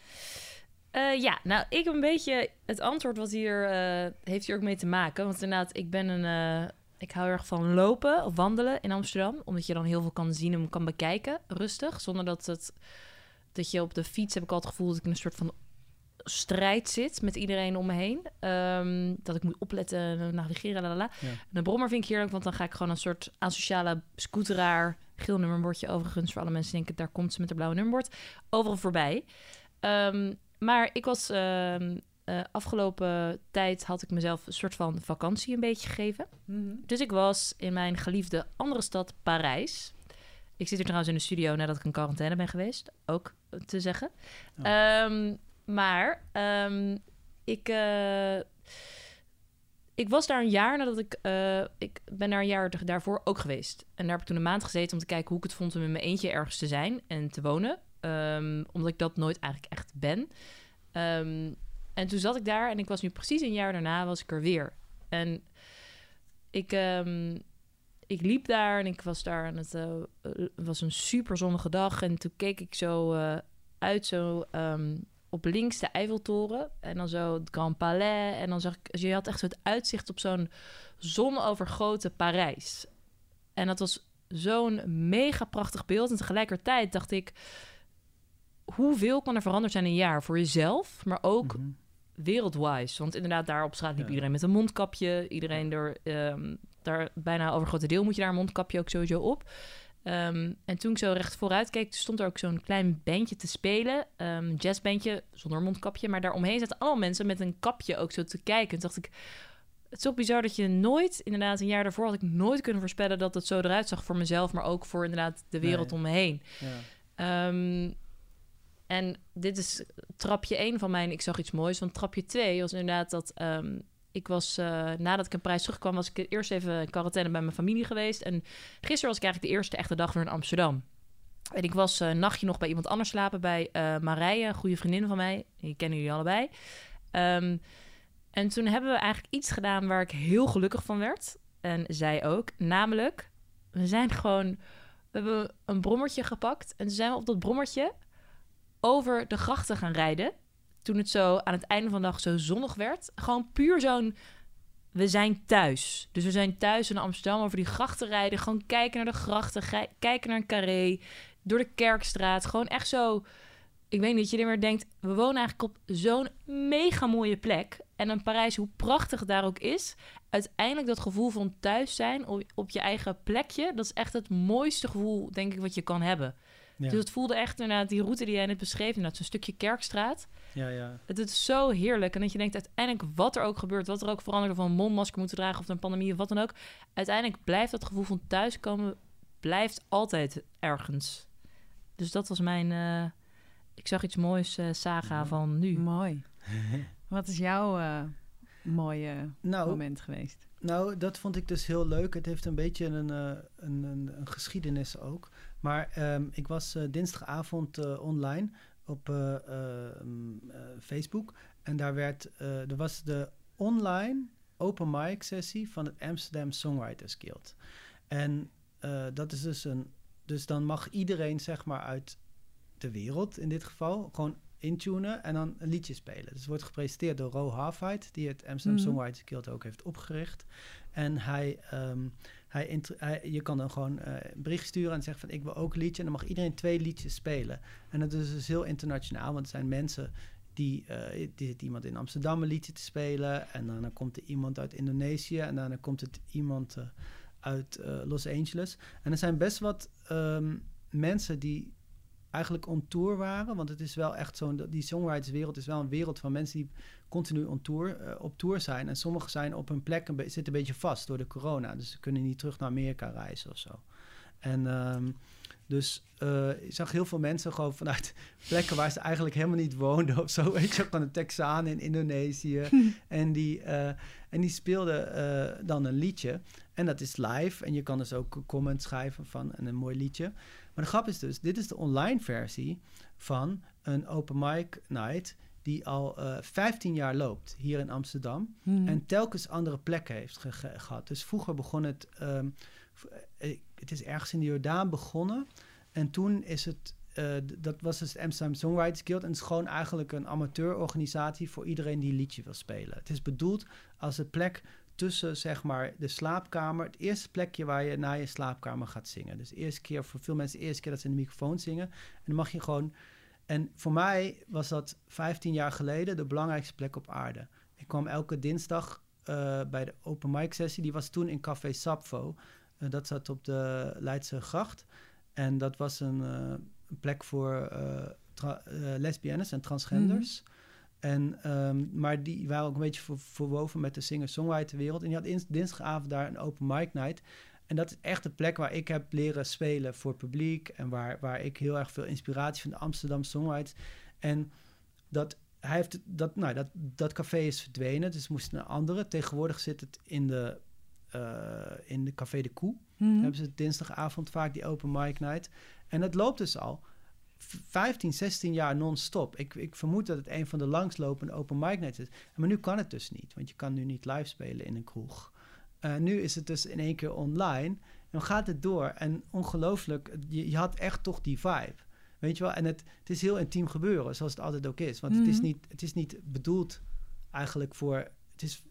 eh, ja, nou, ik heb een beetje het antwoord wat hier eh, heeft hier ook mee te maken. Want inderdaad, ik ben een, eh, ik hou erg van lopen of wandelen in Amsterdam, omdat je dan heel veel kan zien en kan bekijken, rustig, zonder dat het dat je op de fiets heb ik al het gevoel dat ik in een soort van strijd zit met iedereen om me heen. Ehm, dat ik moet opletten, navigeren, la la. Ja. En de brommer vind ik heerlijk, want dan ga ik gewoon een soort asociale scooteraar, geel nummerbordje overigens, voor alle mensen die denken, daar komt ze met een blauwe nummerbord, overal voorbij. Ehm, maar ik was eh, afgelopen tijd had ik mezelf een soort van vakantie een beetje gegeven. Mhm. Dus ik was in mijn geliefde andere stad, Parijs. Ik zit hier trouwens in de studio nadat ik in quarantaine ben geweest, ook te zeggen. Ehm, maar ehm, ik, eh, ik was daar een jaar nadat ik... eh, ik ben daar een jaar daarvoor ook geweest. En daar heb ik toen een maand gezeten om te kijken hoe ik het vond om in mijn eentje ergens te zijn en te wonen. Ehm, omdat ik dat nooit eigenlijk echt ben. Ehm, en toen zat ik daar en ik was nu precies een jaar daarna was ik er weer. En ik, ik liep daar en ik was daar en het eh, was een super zonnige dag. En toen keek ik zo uit zo op links de Eiffeltoren en dan zo het Grand Palais. En dan zag ik, je had echt zo het uitzicht op zo'n zonovergoten Parijs. En dat was zo'n mega prachtig beeld. En tegelijkertijd dacht ik, hoeveel kan er veranderd zijn in een jaar voor jezelf, maar ook Mhm. wereldwise. Want inderdaad, daar op straat liep Ja. iedereen met een mondkapje. Iedereen er, ehm, daar bijna over grote deel moet je daar een mondkapje ook sowieso op. Ehm, en toen ik zo recht vooruit keek, stond er ook zo'n klein bandje te spelen. Een jazzbandje zonder mondkapje. Maar daaromheen zaten allemaal mensen met een kapje ook zo te kijken. En toen dacht ik, het is toch bizar dat je nooit, inderdaad, een jaar daarvoor had ik nooit kunnen voorspellen dat het zo eruit zag voor mezelf, maar ook voor inderdaad de wereld Nee. om me heen. Ja. Ehm, en dit is trapje 1 van mijn Ik zag iets moois. Want trapje 2 was inderdaad dat... ik was, eh, nadat ik een prijs terugkwam... was ik eerst even in quarantaine bij mijn familie geweest. En gisteren was ik eigenlijk de eerste echte dag weer in Amsterdam. En ik was eh, een nachtje nog bij iemand anders slapen... bij eh Marije, een goede vriendin van mij. Die kennen jullie allebei. Ehm, en toen hebben we eigenlijk iets gedaan... waar ik heel gelukkig van werd. En zij ook. Namelijk, we zijn gewoon... We hebben een brommertje gepakt. En toen zijn we op dat brommertje over de grachten gaan rijden. Toen het zo aan het einde van de dag zo zonnig werd. Gewoon puur zo'n... We zijn thuis. Dus we zijn thuis in Amsterdam over die grachten rijden. Gewoon kijken naar de grachten. Kijken naar een carré. door de Kerkstraat. Gewoon echt zo... Ik weet niet, dat je er weer denkt... We wonen eigenlijk op zo'n mega mooie plek. En een Parijs, hoe prachtig het daar ook is... Uiteindelijk dat gevoel van thuis zijn op je eigen plekje... Dat is echt het mooiste gevoel, denk ik, wat je kan hebben. Ja. Dus het voelde echt inderdaad, die route die jij net beschreef... Inderdaad, zo'n stukje Kerkstraat... ja, ja. Het is zo heerlijk. En dat je denkt, uiteindelijk wat er ook gebeurt, wat er ook verandert, of een mondmasker moeten dragen of een pandemie of wat dan ook. Uiteindelijk blijft dat gevoel van thuiskomen, blijft altijd ergens. Dus dat was mijn, eh, ik zag iets moois, eh, saga van nu. Mooi. Wat is jouw eh, mooie Nou, moment geweest? Nou, dat vond ik dus heel leuk. Het heeft een beetje een, eh, een, een, een geschiedenis ook. Maar ehm, ik was eh, dinsdagavond eh, online op eh, Facebook. En daar werd, er was de online open mic sessie van het Amsterdam Songwriters Guild. En dat is dus een... Dus dan mag iedereen, zeg maar, uit de wereld in dit geval... gewoon intunen en dan een liedje spelen. Dus wordt gepresenteerd door Ro Halfheid... die het Amsterdam Mhm. Songwriters Guild ook heeft opgericht. En hij, ehm, je kan dan gewoon eh, een bericht sturen en zeggen van ik wil ook liedje. En dan mag iedereen twee liedjes spelen. En dat is dus heel internationaal, want er zijn mensen die, eh die zit iemand in Amsterdam een liedje te spelen. En dan, komt er iemand uit Indonesië en dan komt het iemand eh, uit Los Angeles. En er zijn best wat ehm, mensen die eigenlijk on tour waren. Want het is wel echt zo'n, die songwriterswereld is wel een wereld van mensen die continu on tour, eh, op tour zijn. En sommigen zijn op hun plek een be- zitten een beetje vast door de corona. Dus ze kunnen niet terug naar Amerika reizen of zo. En ehm, dus eh, ik zag heel veel mensen gewoon vanuit plekken waar ze eigenlijk helemaal niet woonden of zo. Weet je, gewoon een Texaan in Indonesië. en, die, eh, en die speelden dan een liedje. En dat is live. En je kan dus ook comments schrijven van en een mooi liedje. Maar de grap is dus, dit is de online versie van een open mic night die al eh 15 jaar loopt hier in Amsterdam. Mhm. En telkens andere plekken heeft ge- ge- gehad. Dus vroeger begon het, ehm, eh, het is ergens in de Jordaan begonnen. En toen is het, eh, dat was dus het Amsterdam Songwriters Guild. En het is gewoon eigenlijk een amateurorganisatie voor iedereen die een liedje wil spelen. Het is bedoeld als een plek tussen zeg maar de slaapkamer, het eerste plekje waar je naar je slaapkamer gaat zingen. Dus de eerste keer, voor veel mensen de eerste keer dat ze in de microfoon zingen. En dan mag je gewoon, en voor mij was dat 15 jaar geleden de belangrijkste plek op aarde. Ik kwam elke dinsdag eh, bij de open mic sessie. Die was toen in Café Sapfo. Eh, dat zat op de Leidse gracht. En dat was een, eh, plek voor lesbiennes en transgenders. En, ehm, maar die waren ook een beetje ver- verwoven met de singer-songwriter wereld. En die had ins- dinsdagavond daar een open mic night. En dat is echt de plek waar ik heb leren spelen voor het publiek. En waar, waar ik heel erg veel inspiratie van de Amsterdam songwriters. En dat, hij heeft dat, nou, dat, dat café is verdwenen, dus moest naar een andere. Tegenwoordig zit het in de, eh, in de Café de Koe. Mhm. Hebben ze Mm. dinsdagavond vaak die open mic night. En dat loopt dus al 15, 16 jaar non-stop. Ik, ik vermoed dat het een van de langslopende open mic nights is. Maar nu kan het dus niet, want je kan nu niet live spelen in een kroeg. Eh, nu is het dus in één keer online. En dan gaat het door. En ongelooflijk, je, je had echt toch die vibe. Weet je wel? En het, het is heel intiem gebeuren, zoals het altijd ook is. Want het, is Mhm. niet, het is niet bedoeld eigenlijk voor... Het is,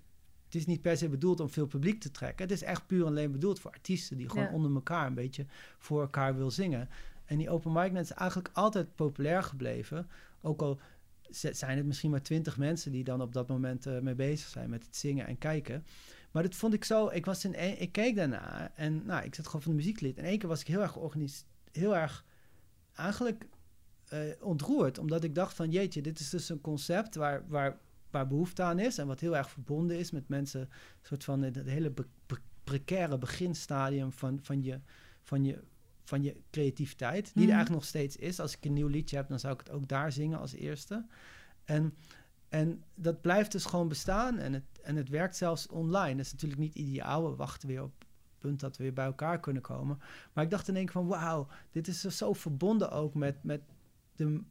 het is niet per se bedoeld om veel publiek te trekken. Het is echt puur en alleen bedoeld voor artiesten... die gewoon Ja. onder elkaar een beetje voor elkaar wil zingen. En die open mic night is eigenlijk altijd populair gebleven. Ook al zijn het misschien maar twintig mensen... die dan op dat moment eh, mee bezig zijn met het zingen en kijken... Maar dat vond ik zo. Ik was in een, ik keek daarna en nou, ik zat gewoon van de muzieklied. En één keer was ik heel erg georganiseerd, heel erg eigenlijk eh, ontroerd, omdat ik dacht van jeetje, dit is dus een concept waar, waar, waar behoefte aan is en wat heel erg verbonden is met mensen, een soort van het hele precaire beginstadium van, van je, van je van je creativiteit, die Mhm. er eigenlijk nog steeds is. Als ik een nieuw liedje heb, dan zou ik het ook daar zingen als eerste. En en dat blijft dus gewoon bestaan en het, en het werkt zelfs online. Dat is natuurlijk niet ideaal. We wachten weer op het punt dat we weer bij elkaar kunnen komen. Maar ik dacht in één keer van wauw, dit is zo verbonden ook met, met de,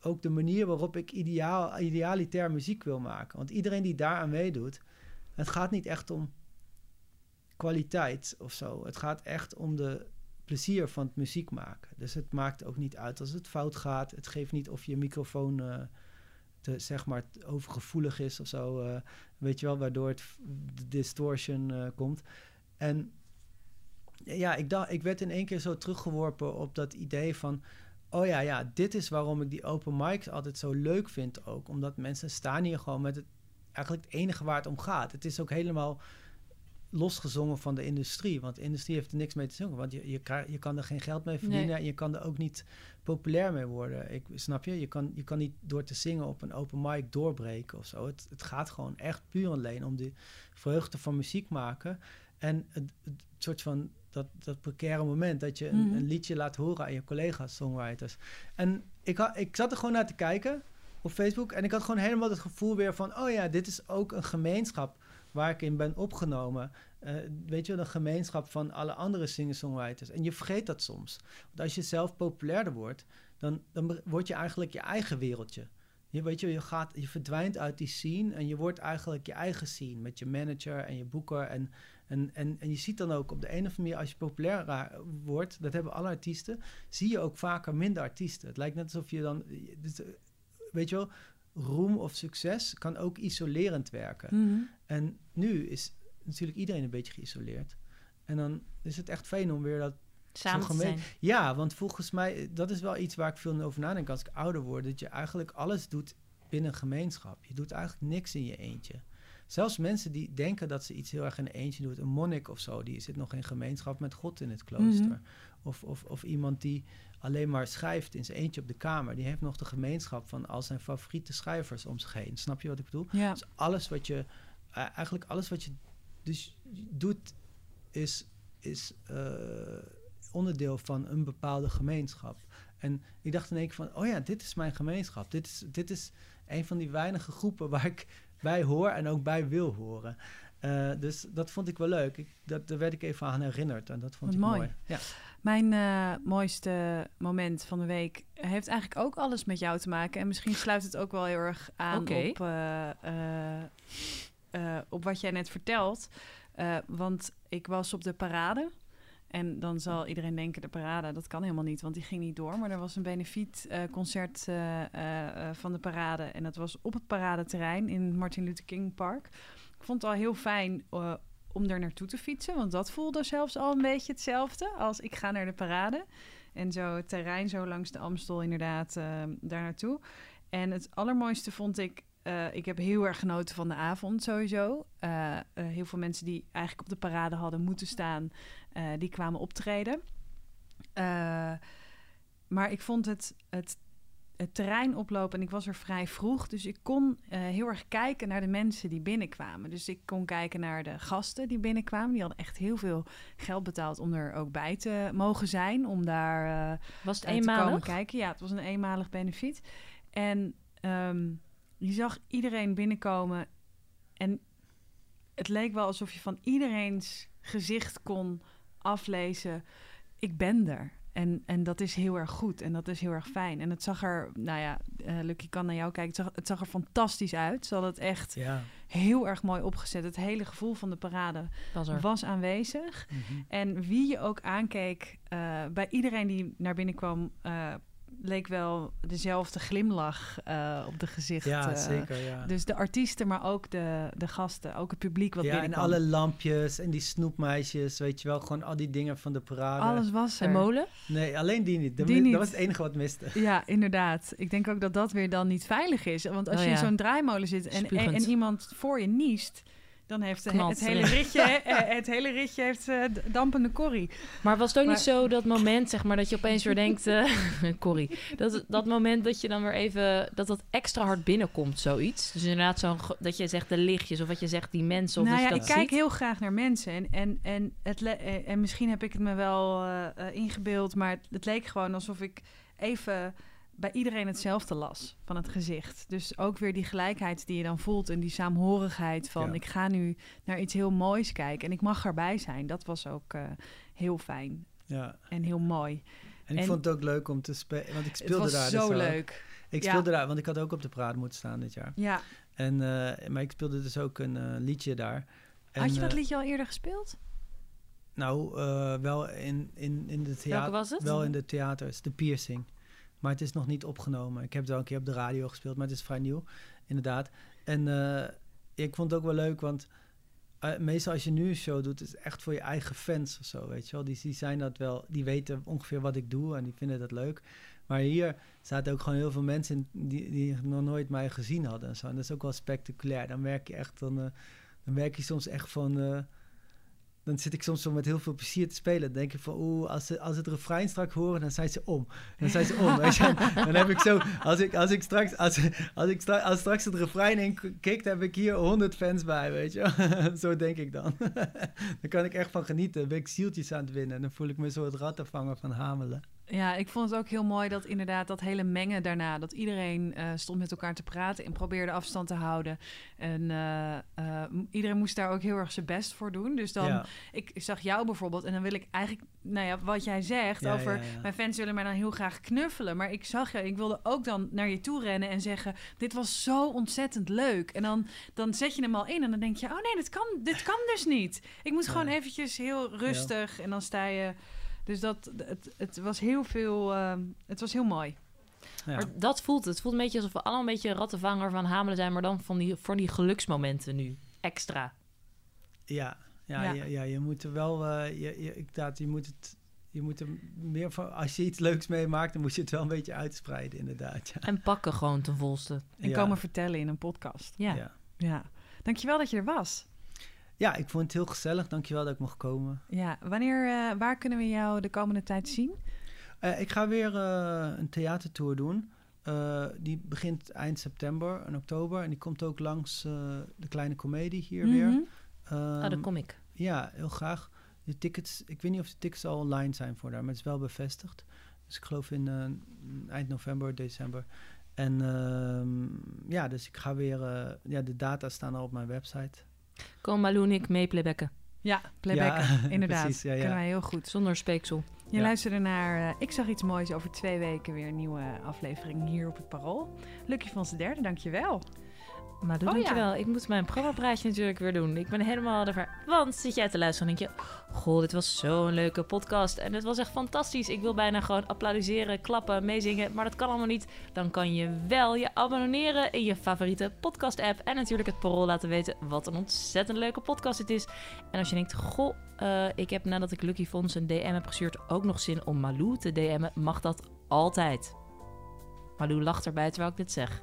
ook de manier waarop ik ideaal, idealitair muziek wil maken. Want iedereen die daaraan meedoet, het gaat niet echt om kwaliteit of zo. Het gaat echt om de plezier van het muziek maken. Dus het maakt ook niet uit als het fout gaat. Het geeft niet of je microfoon... eh, te, zeg maar, overgevoelig is of zo. eh, weet je wel, waardoor het de distortion eh, komt. En ja, ik, dacht, ik werd in één keer zo teruggeworpen op dat idee van... oh ja, ja, dit is waarom ik die open mics altijd zo leuk vind ook. Omdat mensen staan hier gewoon met het, eigenlijk het enige waar het om gaat. Het is ook helemaal losgezongen van de industrie. Want de industrie heeft er niks mee te zingen. Want je, je, krijg- je kan er geen geld mee verdienen... Nee. en je kan er ook niet populair mee worden. Ik, snap je? Je kan, je kan niet door te zingen op een open mic doorbreken of zo. Het, het gaat gewoon echt puur alleen om de vreugde van muziek maken... en het, het soort van dat, dat precaire moment dat je een, Mhm. een liedje laat horen aan je collega's, songwriters. En ik, had, ik zat er gewoon naar te kijken op Facebook en ik had gewoon helemaal het gevoel weer van, oh ja, dit is ook een gemeenschap waar ik in ben opgenomen. Eh, weet je wel, een gemeenschap van alle andere singer-songwriters. En je vergeet dat soms. Want als je zelf populairder wordt, dan, dan word je eigenlijk je eigen wereldje. Je, weet je, je, gaat, je verdwijnt uit die scene en je wordt eigenlijk je eigen scene met je manager en je boeker. En, en, en, en je ziet dan ook op de een of andere manier, als je populair wordt, dat hebben alle artiesten, zie je ook vaker minder artiesten. Het lijkt net alsof je dan, dus, eh, weet je wel, roem of succes kan ook isolerend werken. Mhm. En nu is natuurlijk iedereen een beetje geïsoleerd. En dan is het echt fijn om weer dat Samen te zijn. ja, want volgens mij, eh, dat is wel iets waar ik veel over nadenk als ik ouder word. Dat je eigenlijk alles doet binnen een gemeenschap. Je doet eigenlijk niks in je eentje. Zelfs mensen die denken dat ze iets heel erg in een eentje doen, een monnik of zo, die zit nog in gemeenschap met God in het klooster. Mhm. of, of, of iemand die alleen maar schrijft in zijn eentje op de kamer, die heeft nog de gemeenschap van al zijn favoriete schrijvers om zich heen. Snap je wat ik bedoel? Ja. Dus alles wat je, eh, eigenlijk alles wat je dus doet, is, is eh, onderdeel van een bepaalde gemeenschap. En ik dacht in één keer van, oh ja, dit is mijn gemeenschap. Dit is, dit is een van die weinige groepen waar ik bij hoor en ook bij wil horen. Eh, dus dat vond ik wel leuk. Ik, dat, daar werd ik even aan herinnerd en dat vond Wat ik mooi. mooi. Ja. Mijn eh, mooiste moment van de week heeft eigenlijk ook alles met jou te maken. En misschien sluit het ook wel heel erg aan op, eh, op wat jij net vertelt. Eh, want ik was op de parade. En dan zal iedereen denken, de parade, dat kan helemaal niet, want die ging niet door. Maar er was een benefietconcert eh eh, eh, van de parade. En dat was op het paradeterrein in het Martin Luther King Park. Ik vond het al heel fijn eh, om er naartoe te fietsen. Want dat voelde zelfs al een beetje hetzelfde als ik ga naar de parade. En zo het terrein zo langs de Amstel inderdaad eh, daar naartoe. En het allermooiste vond ik... eh, ik heb heel erg genoten van de avond sowieso. Heel veel mensen die eigenlijk op de parade hadden moeten staan... die kwamen optreden. Maar ik vond het, het, het terrein oplopen en ik was er vrij vroeg. Dus ik kon eh, heel erg kijken naar de mensen die binnenkwamen. Dus ik kon kijken naar de gasten die binnenkwamen. Die hadden echt heel veel geld betaald om er ook bij te mogen zijn. Om daar... eh, Was het eh, te komen eenmalig? kijken. Ja, het was een eenmalig benefiet. En ehm, je zag iedereen binnenkomen. En het leek wel alsof je van iedereen's gezicht kon aflezen... ik ben er. En, en dat is heel erg goed en dat is heel erg fijn. En het zag er, nou ja, eh Lucky kan naar jou kijken. Het zag, het zag er fantastisch uit. Ze hadden het echt Ja. heel erg mooi opgezet. Het hele gevoel van de parade Was er. was aanwezig. Mhm. En wie je ook aankeek, eh, bij iedereen die naar binnen kwam, eh, leek wel dezelfde glimlach eh, op de gezicht. ja, eh. zeker. Ja. Dus de artiesten, maar ook de, de gasten, ook het publiek wat ja, en binnenkwam. alle lampjes en die snoepmeisjes, weet je wel, gewoon al die dingen van de parade. Alles was er. molen? Nee, alleen die niet. De Die niet. Dat was het enige wat miste. Ja, inderdaad. Ik denk ook dat dat weer dan niet veilig is. Want als Oh je in zo'n draaimolen zit en, en, en iemand voor je niest... dan heeft Knalt het, hele ritje, eh, het hele ritje heeft eh, d- dampende korrie. Maar was het ook Maar- niet zo dat moment, zeg maar, dat je opeens weer denkt... eh Corrie, dat, dat moment dat je dan weer even... dat dat extra hard binnenkomt, zoiets. Dus inderdaad zo'n... ge- dat je zegt de lichtjes of wat je zegt die mensen of nou dat ja, je ik kijk heel graag naar mensen. En, en, en, het eh, en misschien heb ik het me wel eh, eh, ingebeeld, maar het, het leek gewoon alsof ik even bij iedereen hetzelfde las van het gezicht. Dus ook weer die gelijkheid die je dan voelt en die saamhorigheid van Ja. ik ga nu naar iets heel moois kijken en ik mag erbij zijn. Dat was ook eh, heel fijn Ja. en heel mooi. En ik En- vond het ook leuk om te spelen, want ik Het speelde was daar zo dus leuk. Ik Ja. speelde daar, want ik had ook op de parade moeten staan dit jaar. Ja. En, eh, maar ik speelde dus ook een eh, liedje daar. En, Had je dat liedje al eerder gespeeld? Nou, wel in, in, in de Welke theater. was het? Wel in de theaters, de piercing. Maar het is nog niet opgenomen. Ik heb het wel een keer op de radio gespeeld, maar het is vrij nieuw, inderdaad. En eh, ik vond het ook wel leuk, want eh, meestal als je nu een show doet, is het echt voor je eigen fans of zo, weet je wel. Die, die zijn dat wel, die weten ongeveer wat ik doe en die vinden dat leuk. Maar hier zaten ook gewoon heel veel mensen die, die nog nooit mij gezien hadden en zo. En dat is ook wel spectaculair. Dan merk je echt, dan, eh, dan je soms echt van... dan zit ik soms zo met heel veel plezier te spelen. Dan denk ik van, oeh, als ze, als het refrein straks horen, dan zijn ze om. Dan zijn ze om. weet je. Dan heb ik zo, als ik, als ik straks, als, als ik stra- als straks het refrein in kikt, heb ik hier 100 fans bij, weet je. zo denk ik dan. dan kan ik echt van genieten. Dan ben ik zieltjes aan het winnen. En dan voel ik me zo het rattenvanger van Hamelen. Ja, ik vond het ook heel mooi dat inderdaad dat hele mengen daarna, dat iedereen eh, stond met elkaar te praten en probeerde afstand te houden. En eh, eh, iedereen moest daar ook heel erg zijn best voor doen. Dus dan, ja. ik zag jou bijvoorbeeld en dan wil ik eigenlijk, nou ja, wat jij zegt Ja, over, ja, mijn fans willen mij dan heel graag knuffelen. Maar ik zag je, ik wilde ook dan naar je toe rennen en zeggen, dit was zo ontzettend leuk. En dan, dan zet je hem al in en dan denk je, oh nee, dit kan, dit kan dus niet. Ik moet gewoon eventjes heel rustig en dan sta je... Dus dat, het, het was heel veel, ehm, het was heel mooi. Ja. Maar dat voelt het. Het voelt een beetje alsof we allemaal een beetje rattenvanger van Hamelen zijn, maar dan van die, voor die geluksmomenten nu. Extra. Ja, ja, Ja. ja. ja, je moet er wel, eh, je, je, inderdaad, je moet het, je moet er meer van, als je iets leuks meemaakt, dan moet je het wel een beetje uitspreiden, inderdaad. Ja. En pakken gewoon ten volste. En Ja. komen vertellen in een podcast. Ja. Ja. Ja. Dankjewel dat je er was. Ja, ik vond het heel gezellig. Dankjewel dat ik mocht komen. Ja, wanneer, eh, waar kunnen we jou de komende tijd zien? Eh, ik ga weer eh, een theatertour doen. Eh, die begint eind september en oktober. En die komt ook langs eh, de kleine komedie hier weer. Ehm, daar kom ik. Ja, heel graag. De tickets, ik weet niet of de tickets al online zijn voor daar, maar het is wel bevestigd. Dus ik geloof in eh, eind november, december. En ehm, ja, dus ik ga weer, eh, ja, de data staan al op mijn website. Kom Malou en ik mee playbacken. Ja, playbacken, Ja, inderdaad. precies, ja, ja. Kunnen wij heel goed. Zonder speeksel. Je Ja. luisterde naar eh, Ik zag iets moois over twee weken weer een nieuwe aflevering hier op het Parool. Lucky van z'n derde, dankjewel. Maar doe Oh, ja. dankjewel. Ik moet mijn programmapraatje natuurlijk weer doen. Ik ben helemaal ervan. Want zit jij te luisteren en denk je... Goh, dit was zo'n leuke podcast. En het was echt fantastisch. Ik wil bijna gewoon applaudisseren, klappen, meezingen. Maar dat kan allemaal niet. Dan kan je wel je abonneren in je favoriete podcast-app. En natuurlijk het parool laten weten wat een ontzettend leuke podcast het is. En als je denkt, goh, eh, ik heb nadat ik Lucky Fons een DM heb gestuurd... ook nog zin om Malou te DM'en, mag dat altijd. Malou lacht erbij terwijl ik dit zeg.